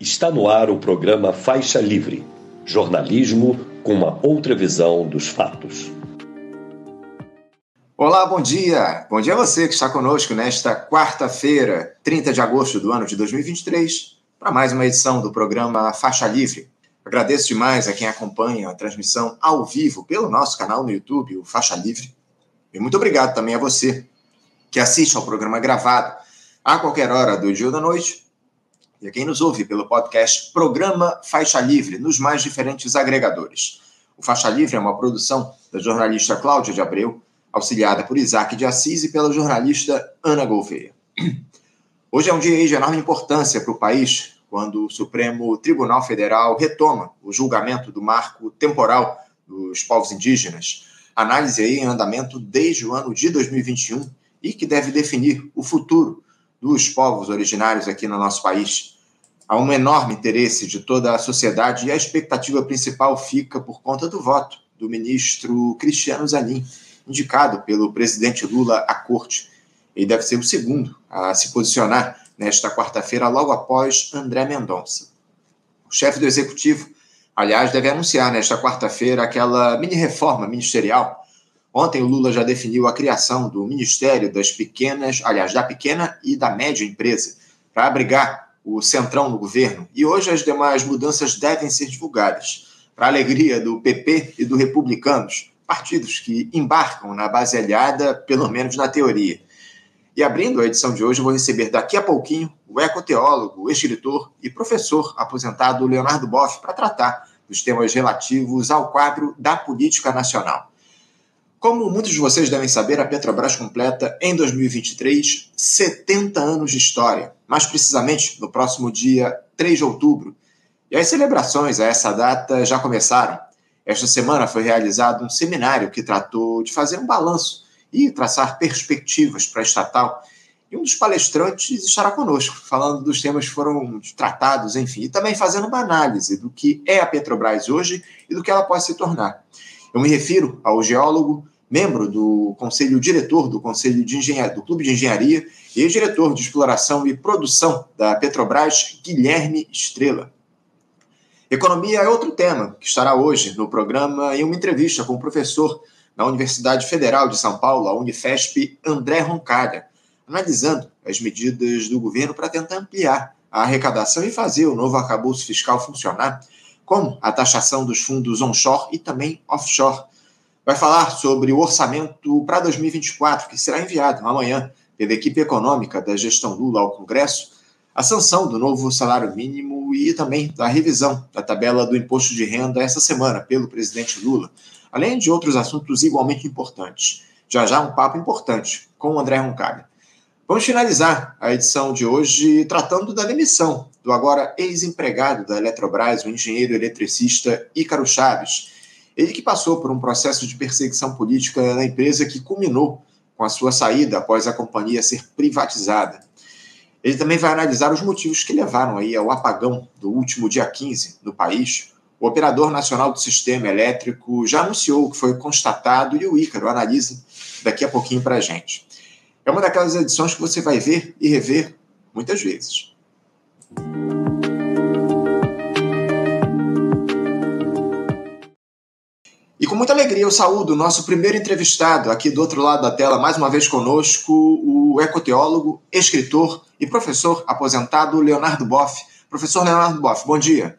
Está no ar o programa Faixa Livre jornalismo com uma outra visão dos fatos. Olá, bom dia! Bom dia a você que está conosco nesta quarta-feira, 30 de agosto do ano de 2023, para mais uma edição do programa Faixa Livre. Agradeço demais a quem acompanha a transmissão ao vivo pelo nosso canal no YouTube, o Faixa Livre. E muito obrigado também a você que assiste ao programa gravado a qualquer hora do dia ou da noite e a quem nos ouve pelo podcast Programa Faixa Livre, nos mais diferentes agregadores. O Faixa Livre é uma produção da jornalista Cláudia de Abreu, auxiliada por Isaac de Assis e pela jornalista Ana Gouveia. Hoje é um dia de enorme importância para o país, quando o Supremo Tribunal Federal retoma o julgamento do marco temporal dos povos indígenas. Análise aí em andamento desde o ano de 2021 e que deve definir o futuro dos povos originários aqui no nosso país. Há um enorme interesse de toda a sociedade e a expectativa principal fica por conta do voto do ministro Cristiano Zanin, indicado pelo presidente Lula à corte. Ele deve ser o segundo a se posicionar nesta quarta-feira, logo após André Mendonça. O chefe do executivo, aliás, deve anunciar nesta quarta-feira aquela mini-reforma ministerial Ontem o Lula já definiu a criação do Ministério das Pequenas, aliás, da pequena e da média empresa, para abrigar o centrão no governo. E hoje as demais mudanças devem ser divulgadas, para alegria do PP e do Republicanos, partidos que embarcam na base aliada, pelo menos na teoria. E abrindo a edição de hoje, vou receber daqui a pouquinho o ecoteólogo, escritor e professor aposentado Leonardo Boff para tratar dos temas relativos ao quadro da política nacional. Como muitos de vocês devem saber, a Petrobras completa em 2023 70 anos de história, mais precisamente no próximo dia 3 de outubro. E as celebrações a essa data já começaram. Esta semana foi realizado um seminário que tratou de fazer um balanço e traçar perspectivas para a estatal. E um dos palestrantes estará conosco, falando dos temas que foram tratados, enfim, e também fazendo uma análise do que é a Petrobras hoje e do que ela pode se tornar. Eu me refiro ao geólogo, membro do conselho diretor do Conselho de Engenharia, do Clube de Engenharia e diretor de Exploração e Produção da Petrobras, Guilherme Estrela. Economia é outro tema que estará hoje no programa em uma entrevista com o professor da Universidade Federal de São Paulo, a Unifesp, André Roncalha, analisando as medidas do governo para tentar ampliar a arrecadação e fazer o novo arcabouço fiscal funcionar como a taxação dos fundos onshore e também offshore. Vai falar sobre o orçamento para 2024, que será enviado amanhã pela equipe econômica da gestão Lula ao Congresso, a sanção do novo salário mínimo e também da revisão da tabela do imposto de renda essa semana pelo presidente Lula, além de outros assuntos igualmente importantes. Já já um papo importante com o André Roncalha. Vamos finalizar a edição de hoje tratando da demissão do agora ex-empregado da Eletrobras, o engenheiro eletricista Ícaro Chaves. Ele que passou por um processo de perseguição política na empresa que culminou com a sua saída após a companhia ser privatizada. Ele também vai analisar os motivos que levaram aí ao apagão do último dia 15 no país. O operador nacional do sistema elétrico já anunciou que foi constatado e o Ícaro analisa daqui a pouquinho para a gente. É uma daquelas edições que você vai ver e rever muitas vezes. E com muita alegria eu saúdo o nosso primeiro entrevistado aqui do outro lado da tela, mais uma vez conosco, o ecoteólogo, escritor e professor aposentado Leonardo Boff. Professor Leonardo Boff, bom dia.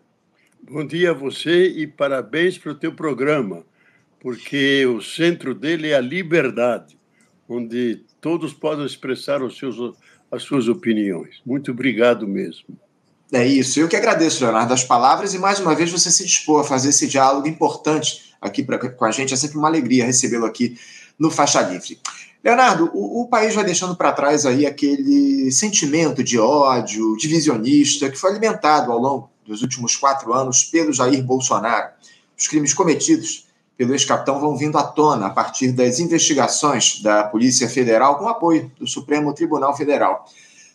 Bom dia a você e parabéns para o teu programa, porque o centro dele é a liberdade, onde todos podem expressar os seus, as suas opiniões. Muito obrigado mesmo. É isso. Eu que agradeço, Leonardo, as palavras e mais uma vez você se dispor a fazer esse diálogo importante aqui pra, com a gente. É sempre uma alegria recebê-lo aqui no Faixa Livre. Leonardo, o, o país vai deixando para trás aí aquele sentimento de ódio, divisionista, que foi alimentado ao longo dos últimos quatro anos pelo Jair Bolsonaro. Os crimes cometidos pelo ex-capitão vão vindo à tona a partir das investigações da Polícia Federal com apoio do Supremo Tribunal Federal.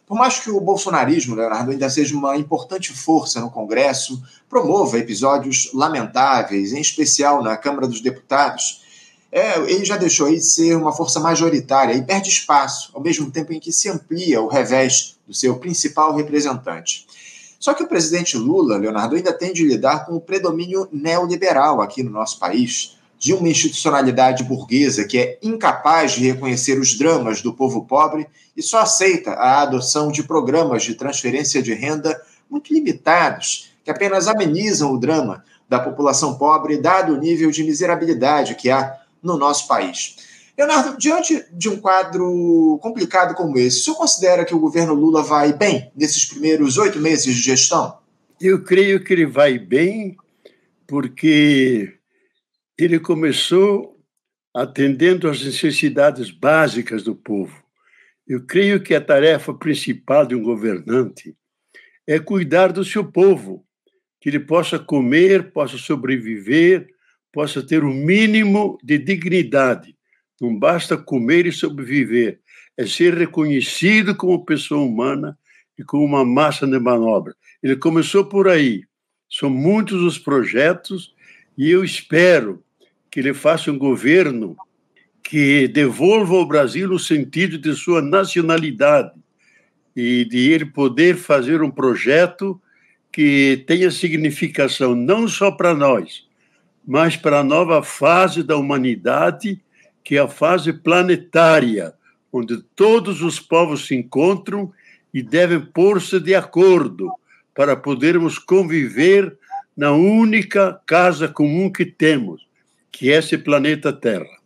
Por mais que o bolsonarismo, Leonardo, ainda seja uma importante força no Congresso, promova episódios lamentáveis, em especial na Câmara dos Deputados, é, ele já deixou aí de ser uma força majoritária e perde espaço, ao mesmo tempo em que se amplia o revés do seu principal representante. Só que o presidente Lula, Leonardo, ainda tem de lidar com o predomínio neoliberal aqui no nosso país, de uma institucionalidade burguesa que é incapaz de reconhecer os dramas do povo pobre e só aceita a adoção de programas de transferência de renda muito limitados, que apenas amenizam o drama da população pobre, dado o nível de miserabilidade que há no nosso país. Leonardo, diante de um quadro complicado como esse, o senhor considera que o governo Lula vai bem nesses primeiros oito meses de gestão? Eu creio que ele vai bem porque ele começou atendendo às necessidades básicas do povo. Eu creio que a tarefa principal de um governante é cuidar do seu povo, que ele possa comer, possa sobreviver, possa ter o mínimo de dignidade. Não basta comer e sobreviver, é ser reconhecido como pessoa humana e como uma massa de manobra. Ele começou por aí. São muitos os projetos e eu espero que ele faça um governo que devolva ao Brasil o sentido de sua nacionalidade e de ele poder fazer um projeto que tenha significação não só para nós, mas para a nova fase da humanidade que é a fase planetária, onde todos os povos se encontram e devem pôr-se de acordo para podermos conviver na única casa comum que temos, que é esse planeta Terra.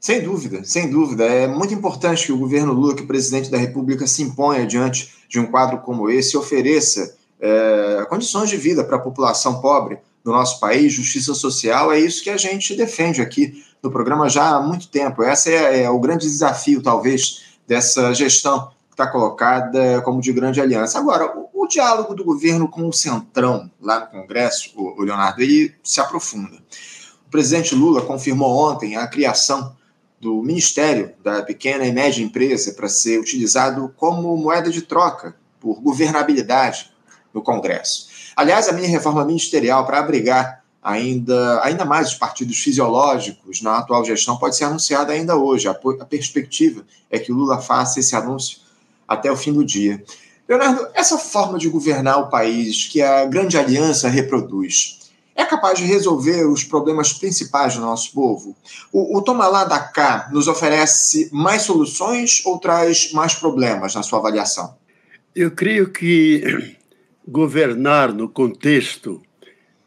Sem dúvida, sem dúvida. É muito importante que o governo Lula, que o presidente da República, se imponha diante de um quadro como esse e ofereça é, condições de vida para a população pobre do nosso país, justiça social. É isso que a gente defende aqui no programa já há muito tempo. Esse é, é o grande desafio, talvez, dessa gestão que está colocada como de grande aliança. Agora, o, o, diálogo do governo com o Centrão, lá no Congresso, o, o Leonardo, ele se aprofunda. O presidente Lula confirmou ontem a criação do Ministério da Pequena e Média Empresa para ser utilizado como moeda de troca por governabilidade no Congresso. Aliás, a minha reforma ministerial para abrigar ainda, ainda mais os partidos fisiológicos na atual gestão pode ser anunciada ainda hoje. A, a perspectiva é que o Lula faça esse anúncio até o fim do dia. Leonardo, essa forma de governar o país que a grande aliança reproduz é capaz de resolver os problemas principais do nosso povo? O, o Toma lá da cá nos oferece mais soluções ou traz mais problemas na sua avaliação? Eu creio que governar no contexto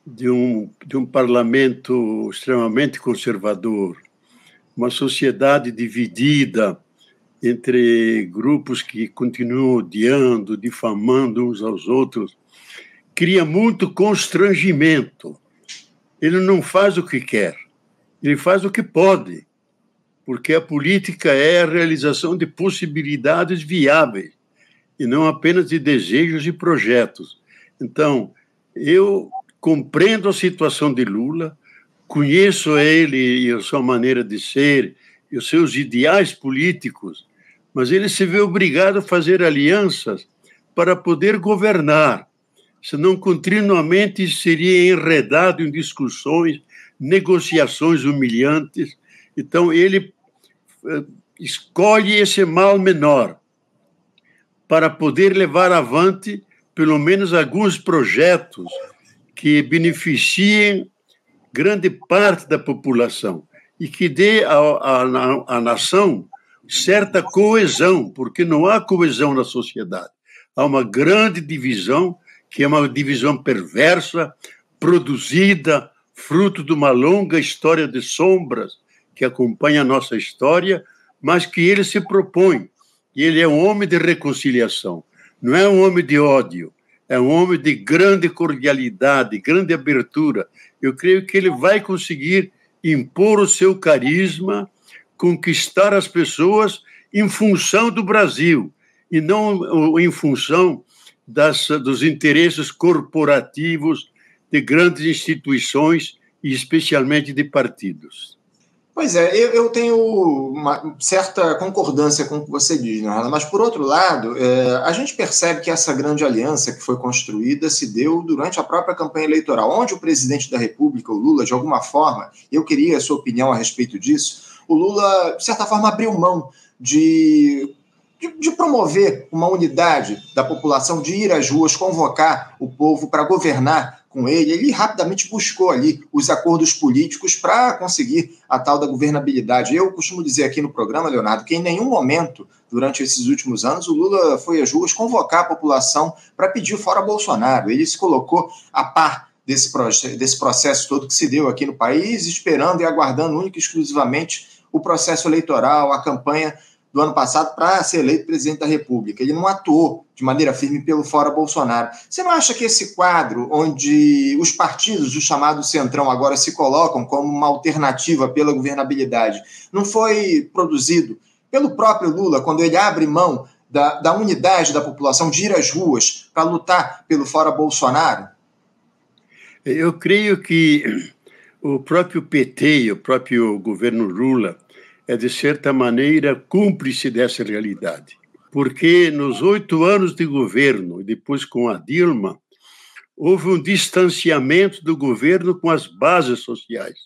de um, de um parlamento extremamente conservador, uma sociedade dividida entre grupos que continuam odiando, difamando uns aos outros, cria muito constrangimento. Ele não faz o que quer, ele faz o que pode, porque a política é a realização de possibilidades viáveis e não apenas de desejos e projetos. Então, eu compreendo a situação de Lula, conheço ele e a sua maneira de ser e os seus ideais políticos, mas ele se vê obrigado a fazer alianças para poder governar, senão continuamente seria enredado em discussões, negociações humilhantes. Então ele eh, escolhe esse mal menor para poder levar avante pelo menos alguns projetos que beneficiem grande parte da população e que dê à nação certa coesão, porque não há coesão na sociedade. Há uma grande divisão, que é uma divisão perversa, produzida, fruto de uma longa história de sombras que acompanha a nossa história, mas que ele se propõe. E ele é um homem de reconciliação, não é um homem de ódio é um homem de grande cordialidade, grande abertura. Eu creio que ele vai conseguir impor o seu carisma, conquistar as pessoas em função do Brasil e não em função das, dos interesses corporativos de grandes instituições e especialmente de partidos. Pois é, eu, eu, tenho uma certa concordância com o que você diz, né, mas por outro lado, é, a gente percebe que essa grande aliança que foi construída se deu durante a própria campanha eleitoral, onde o presidente da República, o Lula, de alguma forma, eu queria a sua opinião a respeito disso, o Lula, de certa forma, abriu mão de de, de, promover uma unidade da população, de ir às ruas, convocar o povo para governar com ele. Ele rapidamente buscou ali os acordos políticos para conseguir a tal da governabilidade. Eu costumo dizer aqui no programa, Leonardo, que em nenhum momento durante esses últimos anos o Lula foi às ruas convocar a população para pedir fora Bolsonaro. Ele se colocou a par desse, desse processo todo que se deu aqui no país, esperando e aguardando única e exclusivamente o processo eleitoral, a campanha do ano passado para ser eleito presidente da República. Ele não atuou de maneira firme pelo fora Bolsonaro. Você não acha que esse quadro, onde os partidos do chamado Centrão agora se colocam como uma alternativa pela governabilidade, não foi produzido pelo próprio Lula, quando ele abre mão da, da unidade da população de ir às ruas para lutar pelo fora Bolsonaro? Eu creio que o próprio PT, o próprio governo Lula, é, de certa maneira, cúmplice dessa realidade. Porque nos oito anos de governo, e depois com a Dilma, houve um distanciamento do governo com as bases sociais.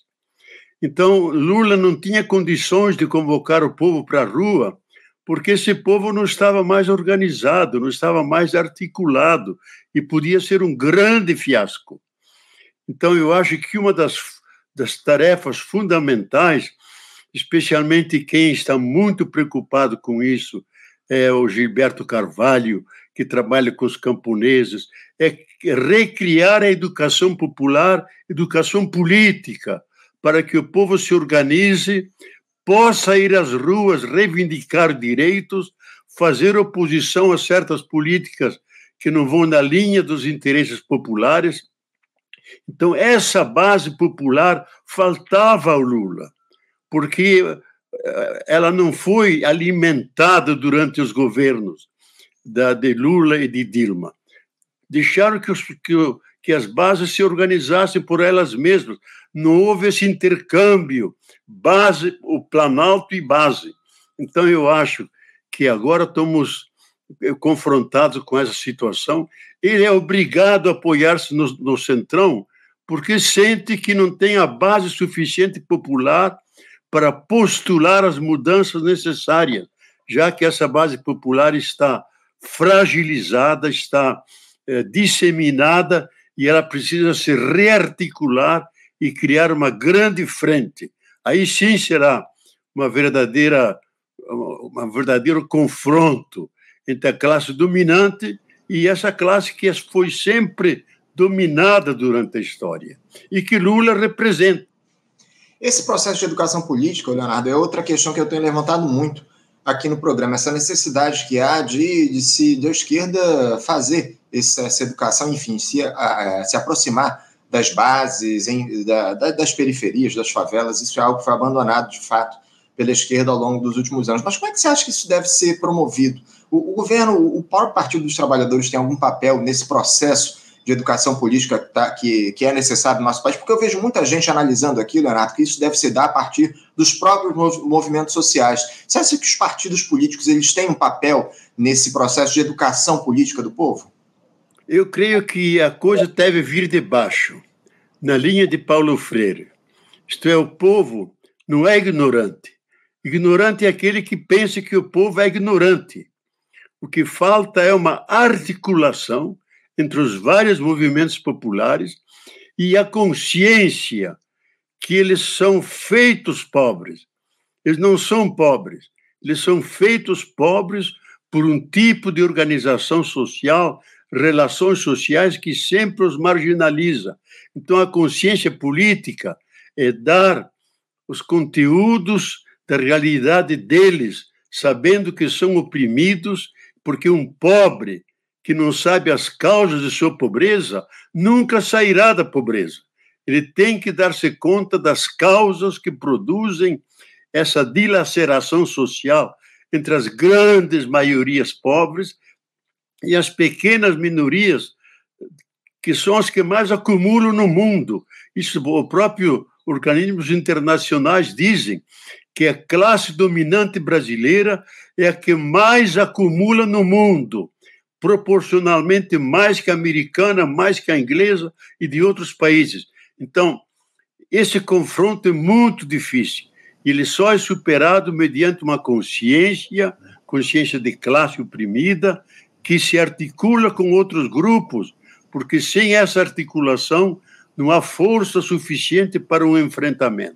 Então, Lula não tinha condições de convocar o povo para a rua, porque esse povo não estava mais organizado, não estava mais articulado, e podia ser um grande fiasco. Então, eu acho que uma das, das tarefas fundamentais especialmente quem está muito preocupado com isso é o Gilberto Carvalho, que trabalha com os camponeses, é recriar a educação popular, educação política, para que o povo se organize, possa ir às ruas reivindicar direitos, fazer oposição a certas políticas que não vão na linha dos interesses populares. Então, essa base popular faltava ao Lula porque eh, ela não foi alimentada durante os governos da, de Lula e de Dilma. Deixaram que, os, que, que as bases se organizassem por elas mesmas. Não houve esse intercâmbio, base, o Planalto e base. Então, eu acho que agora estamos eh, confrontados com essa situação. Ele é obrigado a apoiar-se no, no Centrão, porque sente que não tem a base suficiente popular para postular as mudanças necessárias, já que essa base popular está fragilizada, está é, disseminada e ela precisa se rearticular e criar uma grande frente. Aí sim será uma verdadeira um verdadeiro confronto entre a classe dominante e essa classe que foi sempre dominada durante a história e que Lula representa. Esse processo de educação política, Leonardo, é outra questão que eu tenho levantado muito aqui no programa, essa necessidade que há de, de se da esquerda fazer essa, essa educação, enfim, se, a, a, se aproximar das bases, em, da, da, das periferias, das favelas, isso é algo que foi abandonado de fato pela esquerda ao longo dos últimos anos. Mas como é que você acha que isso deve ser promovido? O, o governo, o próprio Partido dos Trabalhadores tem algum papel nesse processo de educação política tá, que, que é necessário no nosso país, porque eu vejo muita gente analisando aqui, Leonardo, que isso deve se dar a partir dos próprios movimentos sociais. Você acha que os partidos políticos eles têm um papel nesse processo de educação política do povo? Eu creio que a coisa deve vir de baixo, na linha de Paulo Freire. Isto é, o povo não é ignorante. Ignorante é aquele que pensa que o povo é ignorante. O que falta é uma articulação entre os vários movimentos populares e a consciência que eles são feitos pobres. Eles não são pobres, eles são feitos pobres por um tipo de organização social, relações sociais que sempre os marginaliza. Então, a consciência política é dar os conteúdos da realidade deles, sabendo que são oprimidos, porque um pobre que não sabe as causas de sua pobreza, nunca sairá da pobreza. Ele tem que dar-se conta das causas que produzem essa dilaceração social entre as grandes maiorias pobres e as pequenas minorias, que são as que mais acumulam no mundo. Isso o próprio organismos internacionais dizem que a classe dominante brasileira é a que mais acumula no mundo proporcionalmente mais que a americana, mais que a inglesa e de outros países. Então, esse confronto é muito difícil. Ele só é superado mediante uma consciência, consciência de classe oprimida, que se articula com outros grupos, porque sem essa articulação não há força suficiente para um enfrentamento.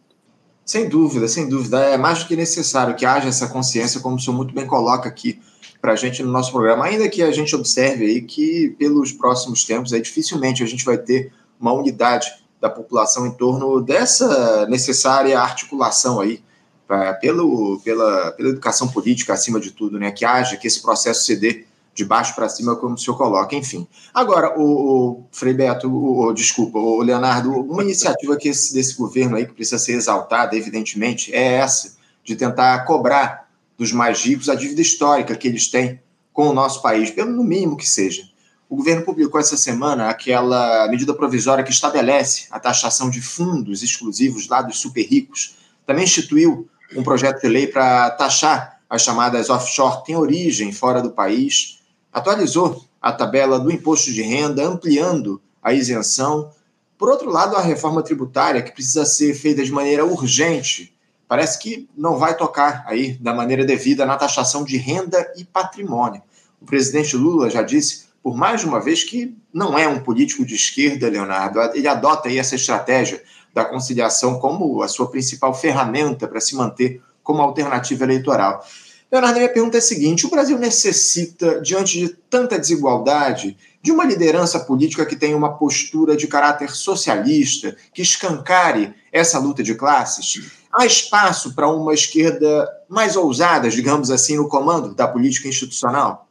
Sem dúvida, sem dúvida. É mais do que necessário que haja essa consciência, como o senhor muito bem coloca aqui para a gente no nosso programa, ainda que a gente observe aí que pelos próximos tempos aí, dificilmente a gente vai ter uma unidade da população em torno dessa necessária articulação aí pra, pelo, pela, pela educação política acima de tudo, né? Que haja, que esse processo se dê de baixo para cima, como o senhor coloca, enfim. Agora, o, o Frei Beto, o, o, desculpa, o Leonardo, uma iniciativa que esse, desse governo aí que precisa ser exaltada, evidentemente, é essa, de tentar cobrar dos mais ricos a dívida histórica que eles têm com o nosso país, pelo no mínimo que seja. O governo publicou essa semana aquela medida provisória que estabelece a taxação de fundos exclusivos lá dos super ricos. Também instituiu um projeto de lei para taxar as chamadas offshore têm origem fora do país atualizou a tabela do imposto de renda, ampliando a isenção. Por outro lado, a reforma tributária, que precisa ser feita de maneira urgente, parece que não vai tocar aí da maneira devida na taxação de renda e patrimônio. O presidente Lula já disse por mais de uma vez que não é um político de esquerda, Leonardo. Ele adota aí essa estratégia da conciliação como a sua principal ferramenta para se manter como alternativa eleitoral. Leonardo, minha pergunta é a seguinte: o Brasil necessita, diante de tanta desigualdade, de uma liderança política que tenha uma postura de caráter socialista, que escancare essa luta de classes? Há espaço para uma esquerda mais ousada, digamos assim, no comando da política institucional?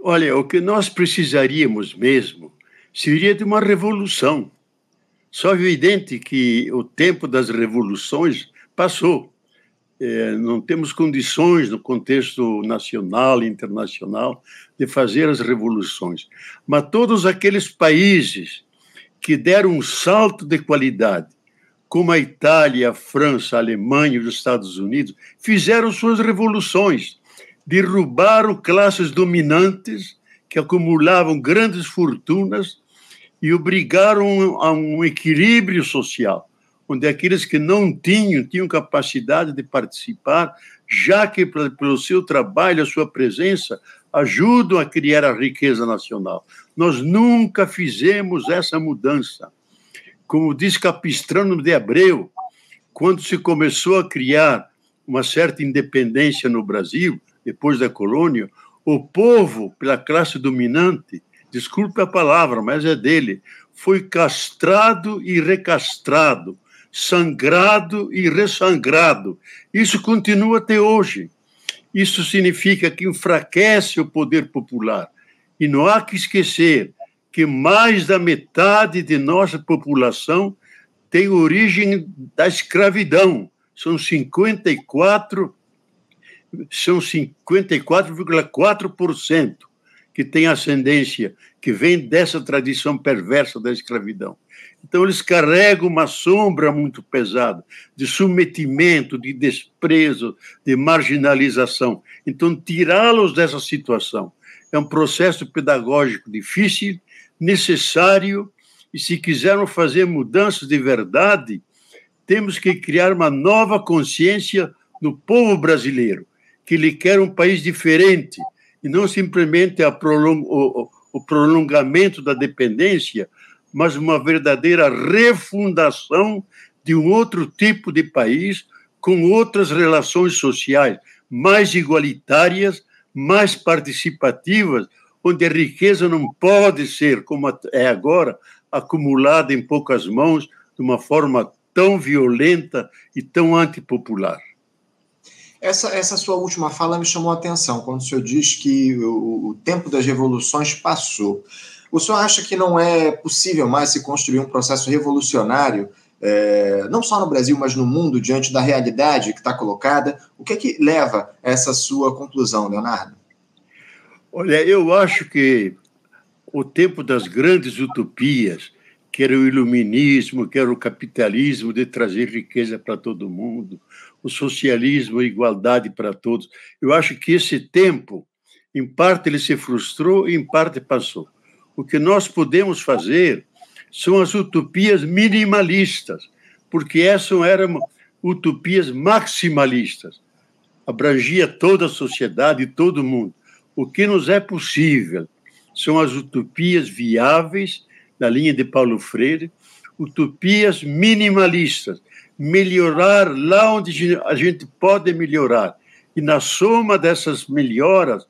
Olha, o que nós precisaríamos mesmo seria de uma revolução. Só é evidente que o tempo das revoluções passou é, não temos condições no contexto nacional e internacional de fazer as revoluções. Mas todos aqueles países que deram um salto de qualidade, como a Itália, a França, a Alemanha e os Estados Unidos, fizeram suas revoluções, derrubaram classes dominantes que acumulavam grandes fortunas e obrigaram a um equilíbrio social onde aqueles que não tinham, tinham capacidade de participar, já que pelo seu trabalho, a sua presença, ajudam a criar a riqueza nacional. Nós nunca fizemos essa mudança. Como diz Capistrano de Abreu, quando se começou a criar uma certa independência no Brasil, depois da colônia, o povo, pela classe dominante, desculpe a palavra, mas é dele, foi castrado e recastrado sangrado e ressangrado. Isso continua até hoje. Isso significa que enfraquece o poder popular. E não há que esquecer que mais da metade de nossa população tem origem da escravidão. São 54 são 54,4% que tem ascendência que vem dessa tradição perversa da escravidão. Então, eles carregam uma sombra muito pesada de submetimento, de desprezo, de marginalização. Então, tirá-los dessa situação é um processo pedagógico difícil, necessário, e se quisermos fazer mudanças de verdade, temos que criar uma nova consciência no povo brasileiro, que ele quer um país diferente, e não simplesmente o, o prolongamento da dependência, mas uma verdadeira refundação de um outro tipo de país com outras relações sociais mais igualitárias, mais participativas, onde a riqueza não pode ser, como é agora, acumulada em poucas mãos de uma forma tão violenta e tão antipopular. Essa, essa sua última fala me chamou a atenção, quando o senhor diz que o, o tempo das revoluções passou. O senhor acha que não é possível mais se construir um processo revolucionário, é, não só no Brasil, mas no mundo, diante da realidade que está colocada? O que é que leva a essa sua conclusão, Leonardo? Olha, eu acho que o tempo das grandes utopias, que era o iluminismo, que era o capitalismo de trazer riqueza para todo mundo, o socialismo, a igualdade para todos. Eu acho que esse tempo, em parte, ele se frustrou e em parte passou. O que nós podemos fazer são as utopias minimalistas, porque essas eram utopias maximalistas. abrangia toda a sociedade, todo mundo. O que nos é possível são as utopias viáveis, na linha de Paulo Freire, utopias minimalistas, melhorar lá onde a gente pode melhorar. E na soma dessas melhoras,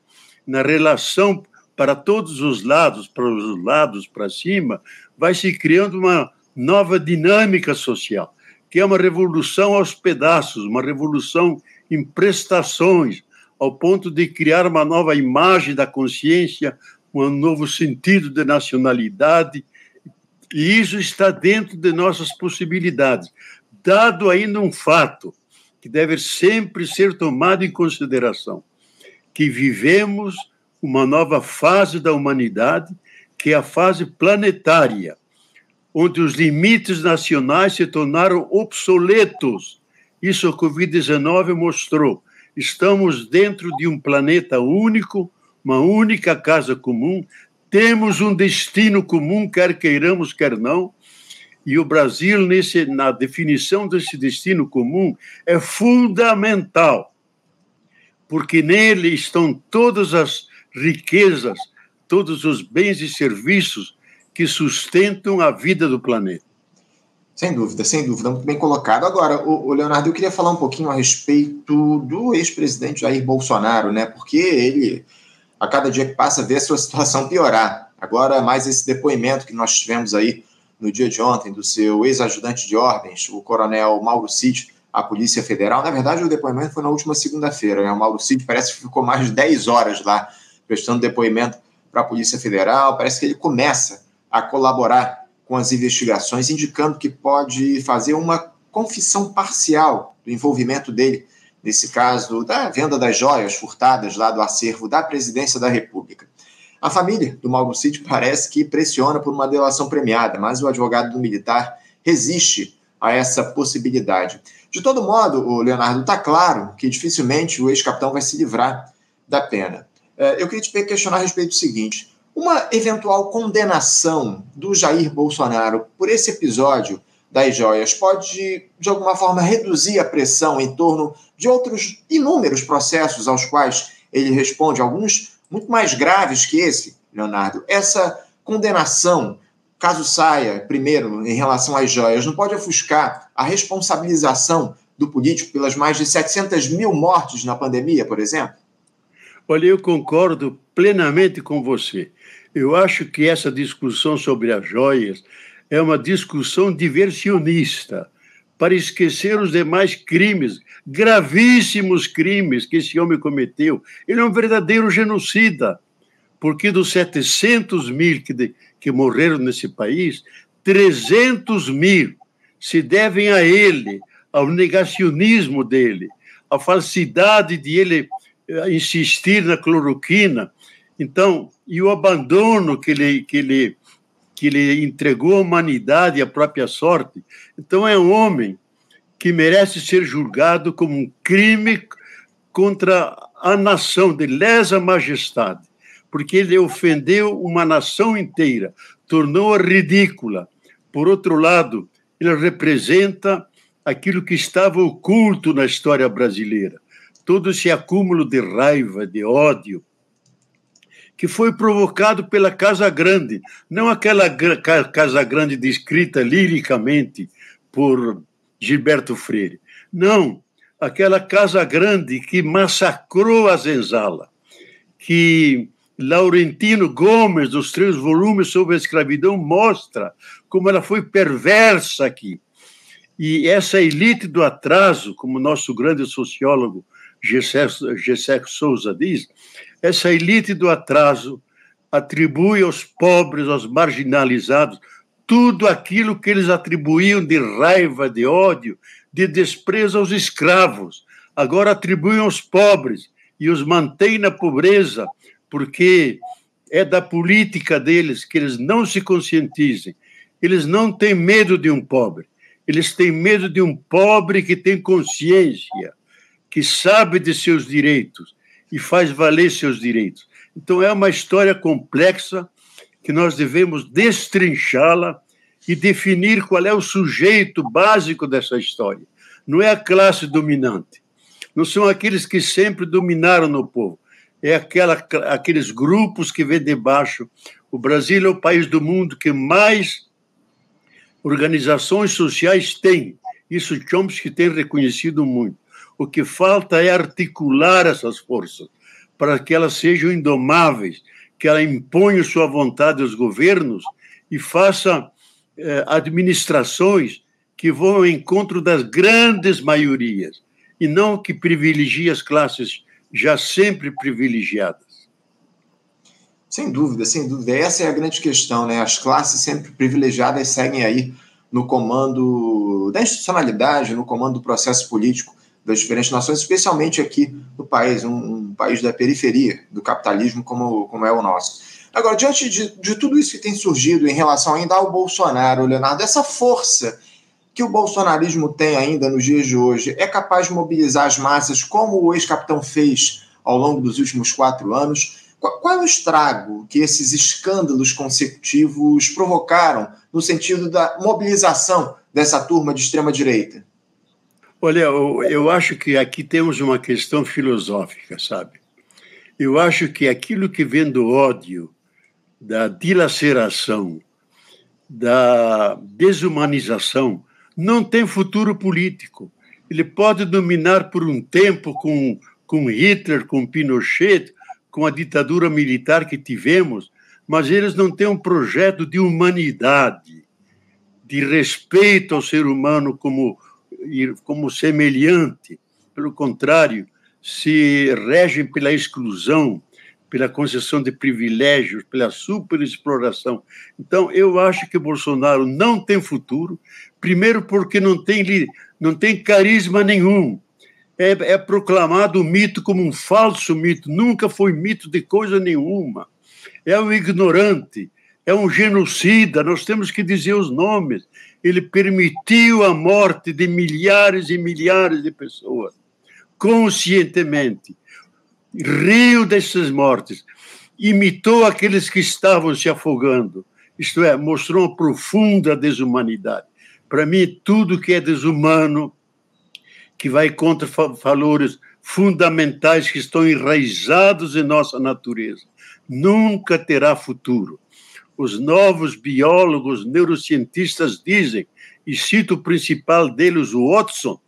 na relação para todos os lados, para os lados para cima, vai se criando uma nova dinâmica social, que é uma revolução aos pedaços, uma revolução em prestações, ao ponto de criar uma nova imagem da consciência, um novo sentido de nacionalidade. E isso está dentro de nossas possibilidades, dado ainda um fato que deve sempre ser tomado em consideração, que vivemos uma nova fase da humanidade, que é a fase planetária, onde os limites nacionais se tornaram obsoletos. Isso a Covid-19 mostrou. Estamos dentro de um planeta único, uma única casa comum, temos um destino comum, quer queiramos, quer não, e o Brasil, nesse, na definição desse destino comum, é fundamental, porque nele estão todas as riquezas, todos os bens e serviços que sustentam a vida do planeta. Sem dúvida, sem dúvida, muito bem colocado. Agora, o, Leonardo, eu queria falar um pouquinho a respeito do ex-presidente Jair Bolsonaro, né? Porque ele, a cada dia que passa, vê a sua situação piorar. Agora, mais esse depoimento que nós tivemos aí no dia de ontem do seu ex-ajudante de ordens, o coronel Mauro Cid, à Polícia Federal. Na verdade, o depoimento foi na última segunda-feira, né? O Mauro Cid parece que ficou mais de 10 horas lá prestando depoimento para a Polícia Federal. Parece que ele começa a colaborar com as investigações, indicando que pode fazer uma confissão parcial do envolvimento dele nesse caso da venda das joias furtadas lá do acervo da Presidência da República. A família do Mauro Cid parece que pressiona por uma delação premiada, mas o advogado do militar resiste a essa possibilidade. De todo modo, Leonardo, está claro que dificilmente o ex-capitão vai se livrar da pena. É, eu queria te questionar a respeito do seguinte: uma eventual condenação do Jair Bolsonaro por esse episódio das joias pode, de alguma forma, reduzir a pressão em torno de outros inúmeros processos aos quais ele responde, alguns muito mais graves que esse, Leonardo. Essa condenação, caso saia, primeiro, em relação às joias, não pode ofuscar a responsabilização do político pelas mais de 700 mil mortes na pandemia, por exemplo? Olha, eu concordo plenamente com você. Eu acho que essa discussão sobre as joias é uma discussão diversionista para esquecer os demais crimes, gravíssimos crimes que esse homem cometeu. Ele é um verdadeiro genocida, porque dos 700 mil que, de, que morreram nesse país, 300 mil se devem a ele, ao negacionismo dele, à falsidade de ele insistir na cloroquina. Então, e o abandono que ele, que ele, que ele entregou à humanidade e à própria sorte. Então, é um homem que merece ser julgado como um crime contra a nação, de lesa majestade, porque ele ofendeu uma nação inteira, tornou-a ridícula. Por outro lado, ele representa aquilo que estava oculto na história brasileira todo esse acúmulo de raiva, de ódio, que foi provocado pela Casa Grande, não aquela Casa Grande descrita liricamente por Gilberto Freire. Não, aquela Casa Grande que massacrou a Zenzala, que Laurentino Gomes, dos três volumes sobre a escravidão, mostra como ela foi perversa aqui. E essa elite do atraso, como nosso grande sociólogo Gessé Souza diz, essa elite do atraso atribui aos pobres, aos marginalizados, tudo aquilo que eles atribuíam de raiva, de ódio, de desprezo aos escravos. Agora atribuem aos pobres e os mantêm na pobreza, porque é da política deles que eles não se conscientizem. Eles não têm medo de um pobre, eles têm medo de um pobre que tem consciência que sabe de seus direitos e faz valer seus direitos. Então, é uma história complexa que nós devemos destrinchá-la e definir qual é o sujeito básico dessa história. Não é a classe dominante. não são aqueles que sempre dominaram no povo. É aquela, aqueles grupos que vêm debaixo. O Brasil é o país do mundo que mais organizações sociais tem. Isso Chomsky tem reconhecido muito. O que falta é articular essas forças para que elas sejam indomáveis, que ela imponha sua vontade aos governos e faça eh, administrações que vão ao encontro das grandes maiorias e não que privilegie as classes já sempre privilegiadas. Sem dúvida, sem dúvida. Essa é a grande questão, né? As classes sempre privilegiadas seguem aí no comando da institucionalidade, no comando do processo político das diferentes nações, especialmente aqui no país, um, um país da periferia do capitalismo como, como é o nosso. Agora, diante de, de tudo isso que tem surgido em relação ainda ao Bolsonaro, Leonardo, essa força que o bolsonarismo tem ainda nos dias de hoje é capaz de mobilizar as massas como o ex-capitão fez ao longo dos últimos quatro anos? Qual é o estrago que esses escândalos consecutivos provocaram no sentido da mobilização dessa turma de extrema-direita? Olha, eu, eu acho que aqui temos uma questão filosófica, sabe? Eu acho que aquilo que vem do ódio, da dilaceração, da desumanização, não tem futuro político. Ele pode dominar por um tempo com, com Hitler, com Pinochet, com a ditadura militar que tivemos, mas eles não têm um projeto de humanidade, de respeito ao ser humano como, como semelhante. Pelo contrário, se regem pela exclusão, pela concessão de privilégios, pela superexploração. Então, eu acho que Bolsonaro não tem futuro, primeiro porque não tem, não tem carisma nenhum é, é proclamado o mito como um falso mito, nunca foi mito de coisa nenhuma. É um ignorante, é um genocida, nós temos que dizer os nomes. Ele permitiu a morte de milhares e milhares de pessoas, conscientemente. Riu dessas mortes, imitou aqueles que estavam se afogando, isto é, mostrou uma profunda desumanidade. Para mim, tudo que é desumano que vai contra valores fundamentais que estão enraizados em nossa natureza. Nunca terá futuro. Os novos biólogos, neurocientistas dizem, e cito o principal deles, o Watson,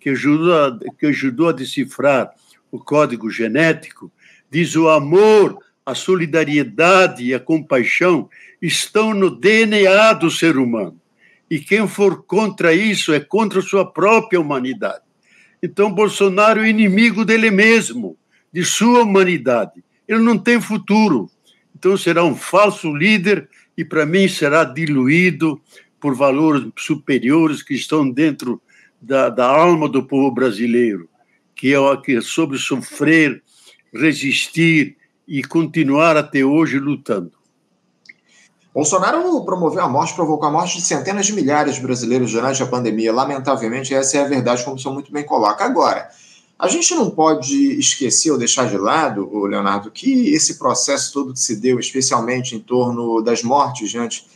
que ajudou, a, que ajudou a decifrar o código genético, diz o amor, a solidariedade e a compaixão estão no DNA do ser humano. E quem for contra isso é contra a sua própria humanidade. Então, Bolsonaro é inimigo dele mesmo, de sua humanidade. Ele não tem futuro. Então, será um falso líder e, para mim, será diluído por valores superiores que estão dentro da, da alma do povo brasileiro, que é que sobre sofrer, resistir e continuar até hoje lutando. Bolsonaro promoveu a morte, provocou a morte de centenas de milhares de brasileiros durante a pandemia. Lamentavelmente, essa é a verdade, como o senhor muito bem coloca. Agora, a gente não pode esquecer ou deixar de lado, Leonardo, que esse processo todo que se deu, especialmente em torno das mortes diante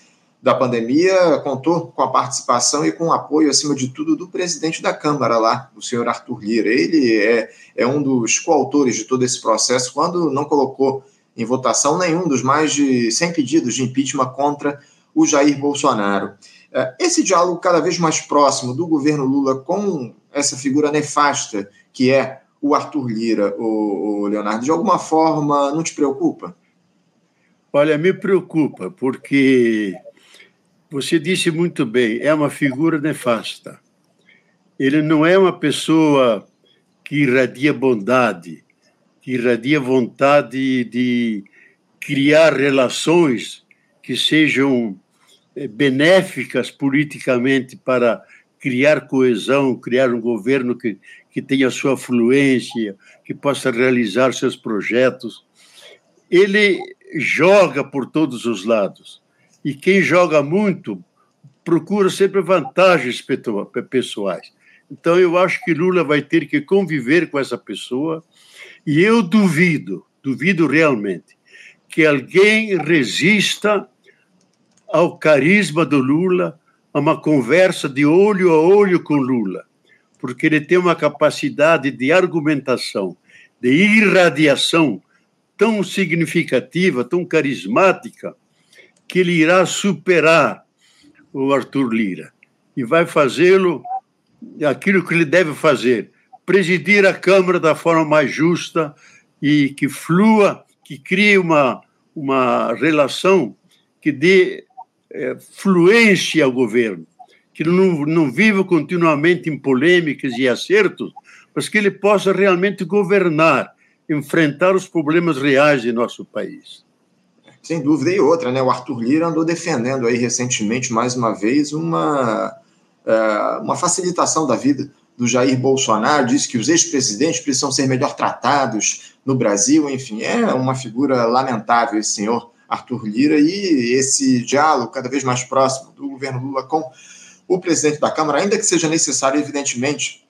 da pandemia, contou com a participação e com o apoio, acima de tudo, do presidente da Câmara lá, o senhor Arthur Lira. Ele é, é um dos coautores de todo esse processo, quando não colocou em votação nenhum dos mais de 100 pedidos de impeachment contra o Jair Bolsonaro. É, esse diálogo cada vez mais próximo do governo Lula com essa figura nefasta que é o Arthur Lira, o, Leonardo, de alguma forma não te preocupa? Olha, me preocupa, porque você disse muito bem, é uma figura nefasta. Ele não é uma pessoa que irradia bondade, que irradia vontade de criar relações que sejam eh, benéficas politicamente para criar coesão, criar um governo que, que tenha sua fluência, que possa realizar seus projetos. Ele joga por todos os lados. E quem joga muito procura sempre vantagens pessoais. Então, eu acho que Lula vai ter que conviver com essa pessoa e eu duvido, duvido realmente, que alguém resista ao carisma do Lula, a uma conversa de olho a olho com Lula. Porque ele tem uma capacidade de argumentação, de irradiação tão significativa, tão carismática, que ele irá superar o Arthur Lira. E vai fazê-lo aquilo que ele deve fazer, presidir a Câmara da forma mais justa e que flua, que crie uma, uma relação que dê é, fluência ao governo, que não, não viva continuamente em polêmicas e acertos, mas que ele possa realmente governar, enfrentar os problemas reais de nosso país. Sem dúvida, e outra, né? O Arthur Lira andou defendendo aí recentemente, mais uma vez, uma, uh, uma facilitação da vida do Jair Bolsonaro, disse que os ex-presidentes precisam ser melhor tratados no Brasil, enfim, é uma figura lamentável esse senhor Arthur Lira e esse diálogo cada vez mais próximo do governo Lula com o presidente da Câmara, ainda que seja necessário, evidentemente,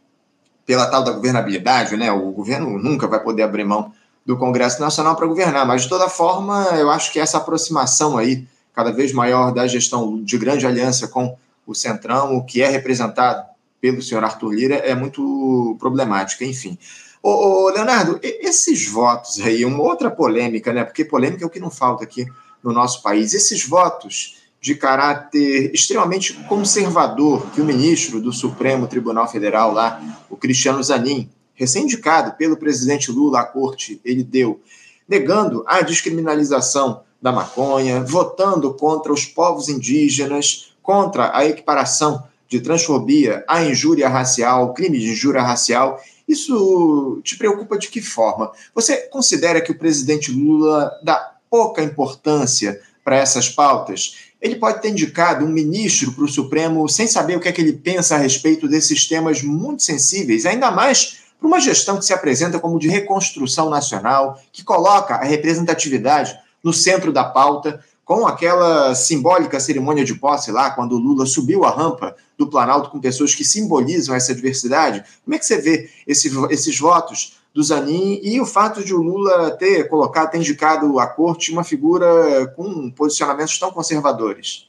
pela tal da governabilidade, né? O governo nunca vai poder abrir mão do Congresso Nacional para governar, mas de toda forma, eu acho que essa aproximação aí cada vez maior da gestão de grande aliança com o Centrão, o que é representado pelo senhor Arthur Lira, é muito problemática, enfim. Ô, ô, Leonardo, esses votos aí, uma outra polêmica, né? Porque polêmica é o que não falta aqui no nosso país. Esses votos de caráter extremamente conservador que o ministro do Supremo Tribunal Federal lá, o Cristiano Zanin, recém-indicado pelo presidente Lula à corte, ele deu, negando a descriminalização da maconha, votando contra os povos indígenas, contra a equiparação de transfobia à injúria racial, crime de injúria racial. Isso te preocupa de que forma? Você considera que o presidente Lula dá pouca importância para essas pautas? Ele pode ter indicado um ministro para o Supremo sem saber o que é que ele pensa a respeito desses temas muito sensíveis, ainda mais para uma gestão que se apresenta como de reconstrução nacional, que coloca a representatividade no centro da pauta, com aquela simbólica cerimônia de posse lá, quando o Lula subiu a rampa do Planalto com pessoas que simbolizam essa diversidade. Como é que você vê esse, esses votos do Zanin e o fato de o Lula ter colocado, ter indicado à corte uma figura com posicionamentos tão conservadores?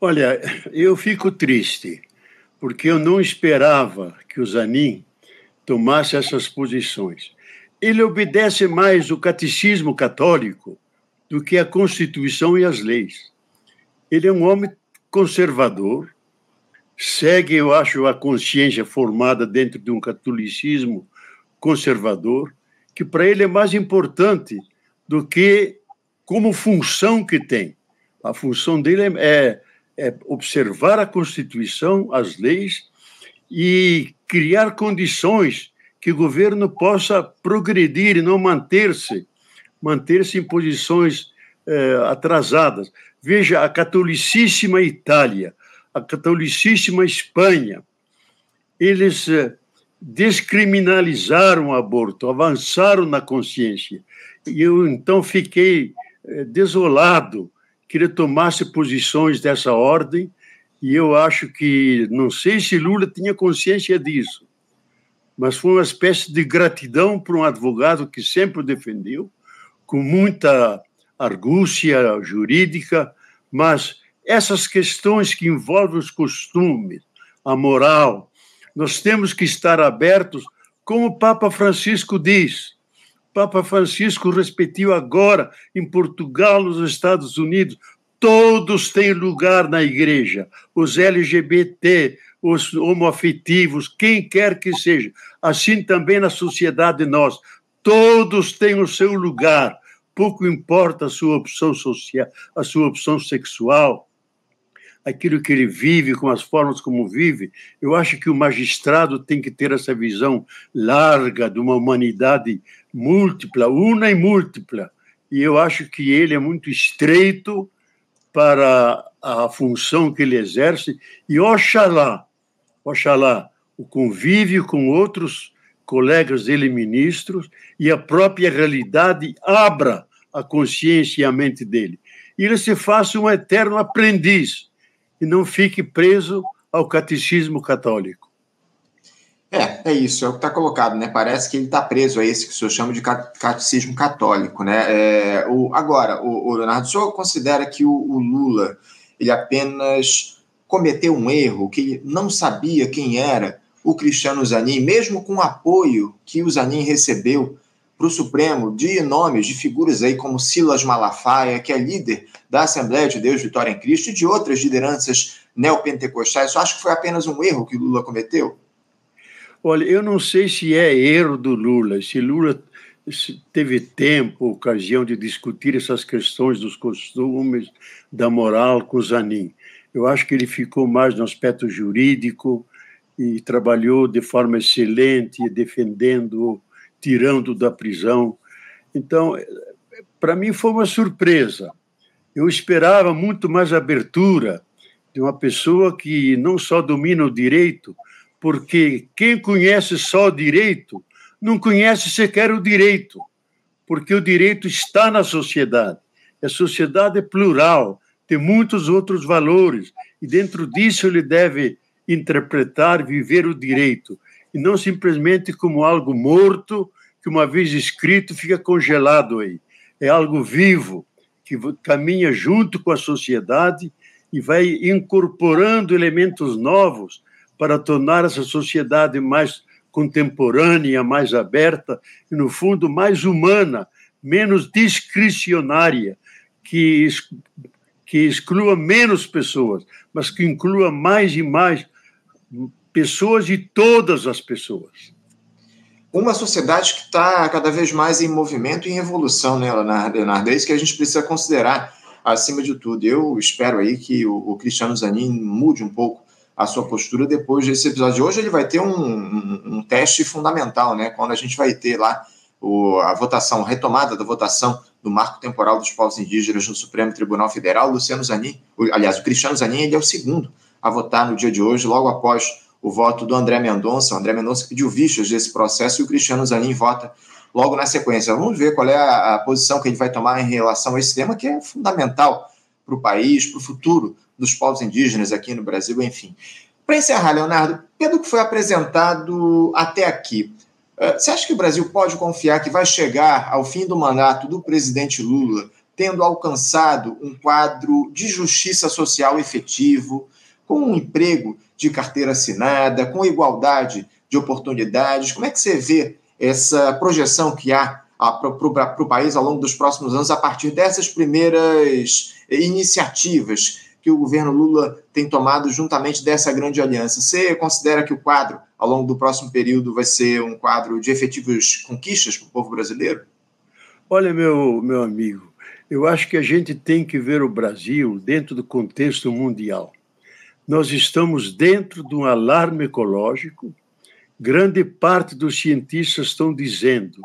Olha, eu fico triste, porque eu não esperava que o Zanin tomasse essas posições. Ele obedece mais o catecismo católico do que a Constituição e as leis. Ele é um homem conservador, segue, eu acho, a consciência formada dentro de um catolicismo conservador, que para ele é mais importante do que como função que tem. A função dele é, é, é observar a Constituição, as leis e criar condições que o governo possa progredir e não manter-se manter-se em posições eh, atrasadas. Veja a catolicíssima Itália, a catolicíssima Espanha. Eles eh, descriminalizaram o aborto, avançaram na consciência. E eu então fiquei eh, desolado que ele tomasse posições dessa ordem e eu acho que, não sei se Lula tinha consciência disso, mas foi uma espécie de gratidão para um advogado que sempre o defendeu, com muita argúcia jurídica, mas essas questões que envolvem os costumes, a moral, nós temos que estar abertos, como o Papa Francisco diz. Papa Francisco repetiu agora em Portugal, nos Estados Unidos, todos têm lugar na igreja, os LGBT, os homoafetivos, quem quer que seja, assim também na sociedade nós, todos têm o seu lugar, pouco importa a sua opção social, a sua opção sexual, aquilo que ele vive, com as formas como vive. Eu acho que o magistrado tem que ter essa visão larga de uma humanidade múltipla, una e múltipla. E eu acho que ele é muito estreito para a função que ele exerce e oxalá, oxalá, o convívio com outros colegas dele ministros e a própria realidade abra a consciência e a mente dele. E ele se faça um eterno aprendiz e não fique preso ao catecismo católico. É, é isso, é o que está colocado, né? Parece que ele está preso a esse que o senhor chama de catecismo católico, né? É, o, agora, o, o, Leonardo, o senhor considera que o, o, Lula ele apenas cometeu um erro, que não sabia quem era o Cristiano Zanin, mesmo com o apoio que o Zanin recebeu para o Supremo de nomes de figuras aí como Silas Malafaia, que é líder da Assembleia de Deus Vitória em Cristo, e de outras lideranças neopentecostais. Você acha que foi apenas um erro que Lula cometeu? Olha, eu não sei se é erro do Lula, se Lula teve tempo, ocasião de discutir essas questões dos costumes, da moral com Zanin. Eu acho que ele ficou mais no aspecto jurídico e trabalhou de forma excelente, defendendo tirando da prisão. Então, para mim foi uma surpresa. Eu esperava muito mais abertura de uma pessoa que não só domina o direito, porque quem conhece só o direito não conhece sequer o direito, porque o direito está na sociedade. A sociedade é plural, tem muitos outros valores, e dentro disso ele deve interpretar, viver o direito, e não simplesmente como algo morto que, uma vez escrito, fica congelado aí. É algo vivo, que caminha junto com a sociedade e vai incorporando elementos novos para tornar essa sociedade mais contemporânea, mais aberta e, no fundo, mais humana, menos discricionária, que, que exclua menos pessoas, mas que inclua mais e mais pessoas e todas as pessoas uma sociedade que está cada vez mais em movimento e em evolução, né, Leonardo? É isso que a gente precisa considerar acima de tudo. Eu espero aí que o, o Cristiano Zanin mude um pouco a sua postura depois desse episódio. Hoje ele vai ter um, um, um teste fundamental, né? Quando a gente vai ter lá o, a votação, a retomada da votação do marco temporal dos povos indígenas no Supremo Tribunal Federal, Luciano Zanin, aliás, o Cristiano Zanin, ele é o segundo a votar no dia de hoje, logo após o voto do André Mendonça. O André Mendonça pediu vistas desse processo e o Cristiano Zanin vota logo na sequência. Vamos ver qual é a, posição que ele vai tomar em relação a esse tema, que é fundamental para o país, para o futuro dos povos indígenas aqui no Brasil, enfim. Para encerrar, Leonardo, pelo que foi apresentado até aqui, eh, você acha que o Brasil pode confiar que vai chegar ao fim do mandato do presidente Lula tendo alcançado um quadro de justiça social efetivo, com um emprego de carteira assinada, com igualdade de oportunidades? Como é que você vê essa projeção que há para o país ao longo dos próximos anos a partir dessas primeiras iniciativas que o governo Lula tem tomado juntamente dessa grande aliança? Você considera que o quadro ao longo do próximo período vai ser um quadro de efetivas conquistas para o povo brasileiro? Olha, meu, meu amigo, eu acho que a gente tem que ver o Brasil dentro do contexto mundial nós estamos dentro de um alarme ecológico. Grande parte dos cientistas estão dizendo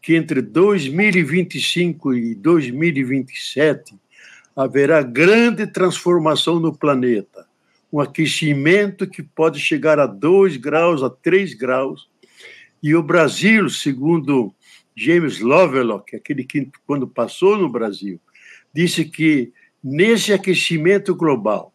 que entre 2025 e 2027 haverá grande transformação no planeta. Um aquecimento que pode chegar a 2 graus, a 3 graus. E o Brasil, segundo James Lovelock, aquele que, quando passou no Brasil, disse que nesse aquecimento global,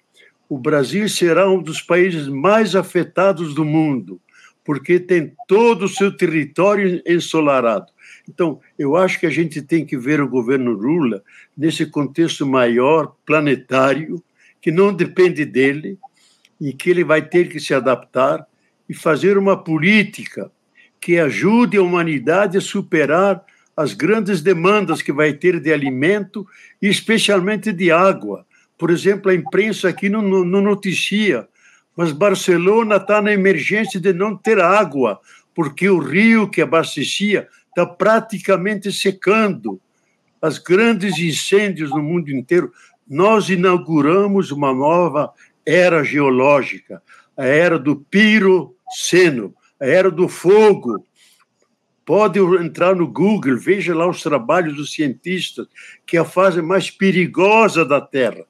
o Brasil será um dos países mais afetados do mundo, porque tem todo o seu território ensolarado. Então, eu acho que a gente tem que ver o governo Lula nesse contexto maior, planetário, que não depende dele e que ele vai ter que se adaptar e fazer uma política que ajude a humanidade a superar as grandes demandas que vai ter de alimento e especialmente de água. Por exemplo, a imprensa aqui não, não noticia, mas Barcelona está na emergência de não ter água, porque o rio que abastecia está praticamente secando. As grandes incêndios no mundo inteiro. Nós inauguramos uma nova era geológica, a era do piroceno, a era do fogo. Pode entrar no Google, veja lá os trabalhos dos cientistas, que é a fase mais perigosa da Terra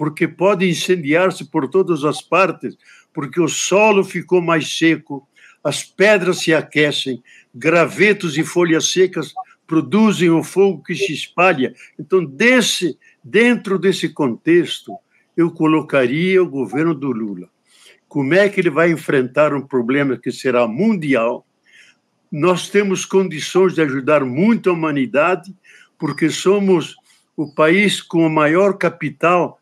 porque pode incendiar-se por todas as partes, porque o solo ficou mais seco, as pedras se aquecem, gravetos e folhas secas produzem o fogo que se espalha. Então, desse, dentro desse contexto, eu colocaria o governo do Lula. Como é que ele vai enfrentar um problema que será mundial? Nós temos condições de ajudar muito a humanidade, porque somos o país com o maior capital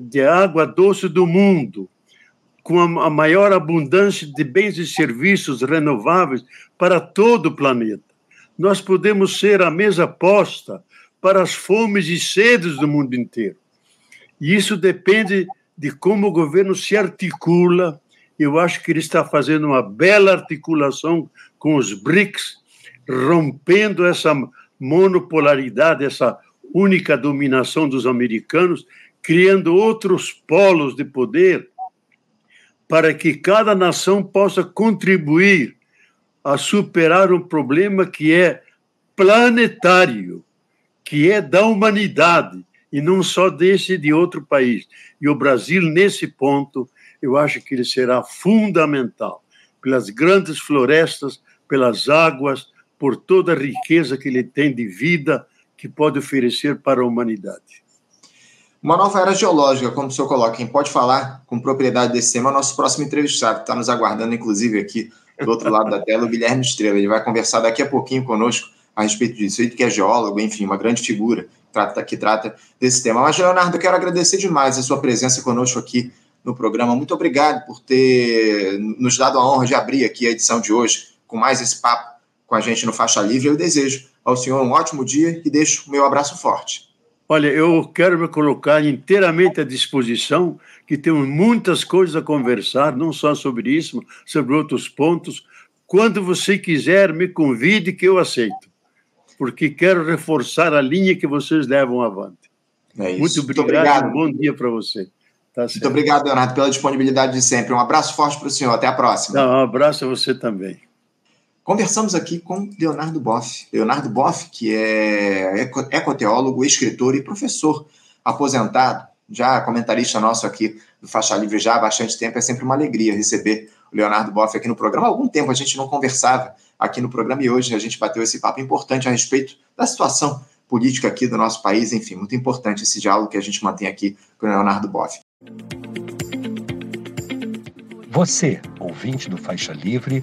de água doce do mundo. com a maior abundância de bens e serviços renováveis para todo o planeta. Nós podemos ser a mesa posta para as fomes e sedes do mundo inteiro. E isso depende de como o governo se articula. Eu acho que ele está fazendo uma bela articulação com os BRICS, rompendo essa monopolaridade, essa única dominação dos americanos, criando outros polos de poder para que cada nação possa contribuir a superar um problema que é planetário, que é da humanidade e não só desse de outro país. E o Brasil, nesse ponto, eu acho que ele será fundamental, pelas grandes florestas, pelas águas, por toda a riqueza que ele tem de vida que pode oferecer para a humanidade. Uma nova era geológica, como o senhor coloca, quem pode falar com propriedade desse tema é o nosso próximo entrevistado, que está nos aguardando, inclusive, aqui do outro lado da tela, o Guilherme Estrela. Ele vai conversar daqui a pouquinho conosco a respeito disso. Ele que é geólogo, enfim, uma grande figura trata, que trata desse tema. Mas, Leonardo, eu quero agradecer demais a sua presença conosco aqui no programa. Muito obrigado por ter nos dado a honra de abrir aqui a edição de hoje com mais esse papo com a gente no Faixa Livre. Eu desejo ao senhor um ótimo dia e deixo o meu abraço forte. Olha, eu quero me colocar inteiramente à disposição, que temos muitas coisas a conversar, não só sobre isso, sobre outros pontos. Quando você quiser, me convide que eu aceito porque quero reforçar a linha que vocês levam avante. É Muito obrigado, Muito obrigado. Um bom dia para você. Tá Muito obrigado, Leonardo, pela disponibilidade de sempre. Um abraço forte para o senhor. Até a próxima. Não, um abraço a você também. Conversamos aqui com Leonardo Boff. Leonardo Boff, que é ecoteólogo, escritor e professor aposentado, já comentarista nosso aqui do Faixa Livre já há bastante tempo. É sempre uma alegria receber o Leonardo Boff aqui no programa. Há algum tempo a gente não conversava aqui no programa e hoje a gente bateu esse papo importante a respeito da situação política aqui do nosso país. Enfim, muito importante esse diálogo que a gente mantém aqui com o Leonardo Boff. Você, ouvinte do Faixa Livre,